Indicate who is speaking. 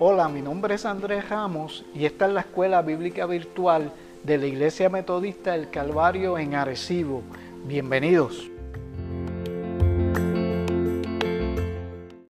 Speaker 1: Hola, mi nombre es Andrés Ramos y esta es la Escuela Bíblica Virtual de la Iglesia Metodista del Calvario en Arecibo. Bienvenidos.